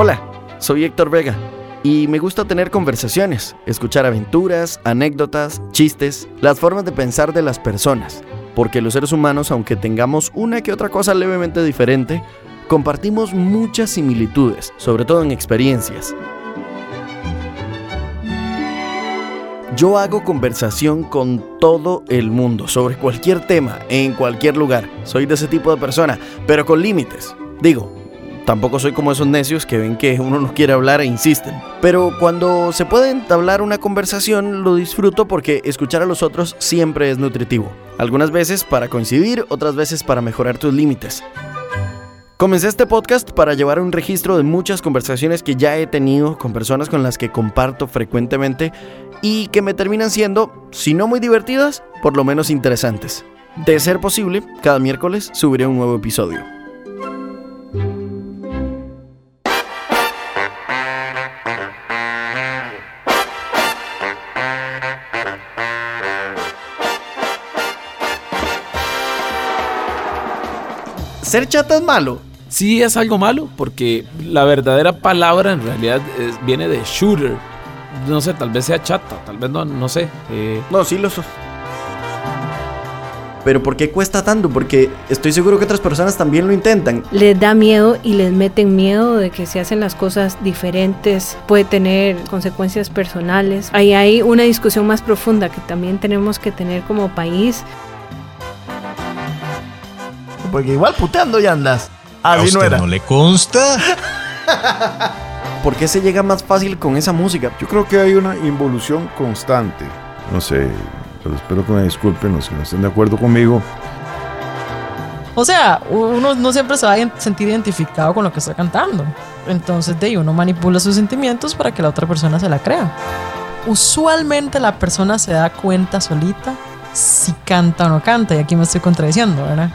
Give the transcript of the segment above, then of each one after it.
Hola, soy Héctor Vega y me gusta tener conversaciones, escuchar aventuras, anécdotas, chistes, las formas de pensar de las personas, porque los seres humanos, aunque tengamos una que otra cosa levemente diferente, compartimos muchas similitudes, sobre todo en experiencias. Yo hago conversación con todo el mundo sobre cualquier tema, en cualquier lugar. Soy de ese tipo de persona, pero con límites. Digo, tampoco soy como esos necios que ven que uno no quiere hablar e insisten. Pero cuando se puede entablar una conversación lo disfruto porque escuchar a los otros siempre es nutritivo. Algunas veces para coincidir, otras veces para mejorar tus límites. Comencé este podcast para llevar un registro de muchas conversaciones que ya he tenido con personas con las que comparto frecuentemente y que me terminan siendo, si no muy divertidas, por lo menos interesantes. De ser posible, cada miércoles subiré un nuevo episodio. ¿Ser chata es malo? Sí es algo malo, porque la verdadera palabra en realidad es- viene de shooter. No sé, tal vez sea chata, tal vez no, no sé. eh, No, sí lo sos. Pero ¿por qué cuesta tanto? Porque estoy seguro que otras personas también lo intentan. les da miedo y les meten miedo de que si hacen las cosas diferentes puede tener consecuencias personales. Ahí hay una discusión más profunda que también tenemos que tener como país. Porque igual puteando ya andas. ¿A Así no usted era. no le consta? ¿Por qué se llega más fácil con esa música? Yo creo que hay una involución constante. No sé, pero espero que me disculpen los que no estén de acuerdo conmigo. O sea, uno no siempre se va a sentir identificado con lo que está cantando. Entonces, de ahí uno manipula sus sentimientos para que la otra persona se la crea. Usualmente la persona se da cuenta solita si canta o no canta. Y aquí me estoy contradiciendo, ¿verdad?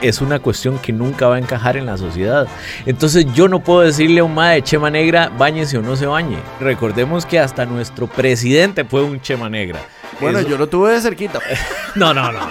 es una cuestión que nunca va a encajar en la sociedad. Entonces yo no puedo decirle a un de chema negra, bañese o no se bañe. Recordemos que hasta nuestro presidente fue un chema negra. Bueno, yo lo tuve de cerquita. no, no. no.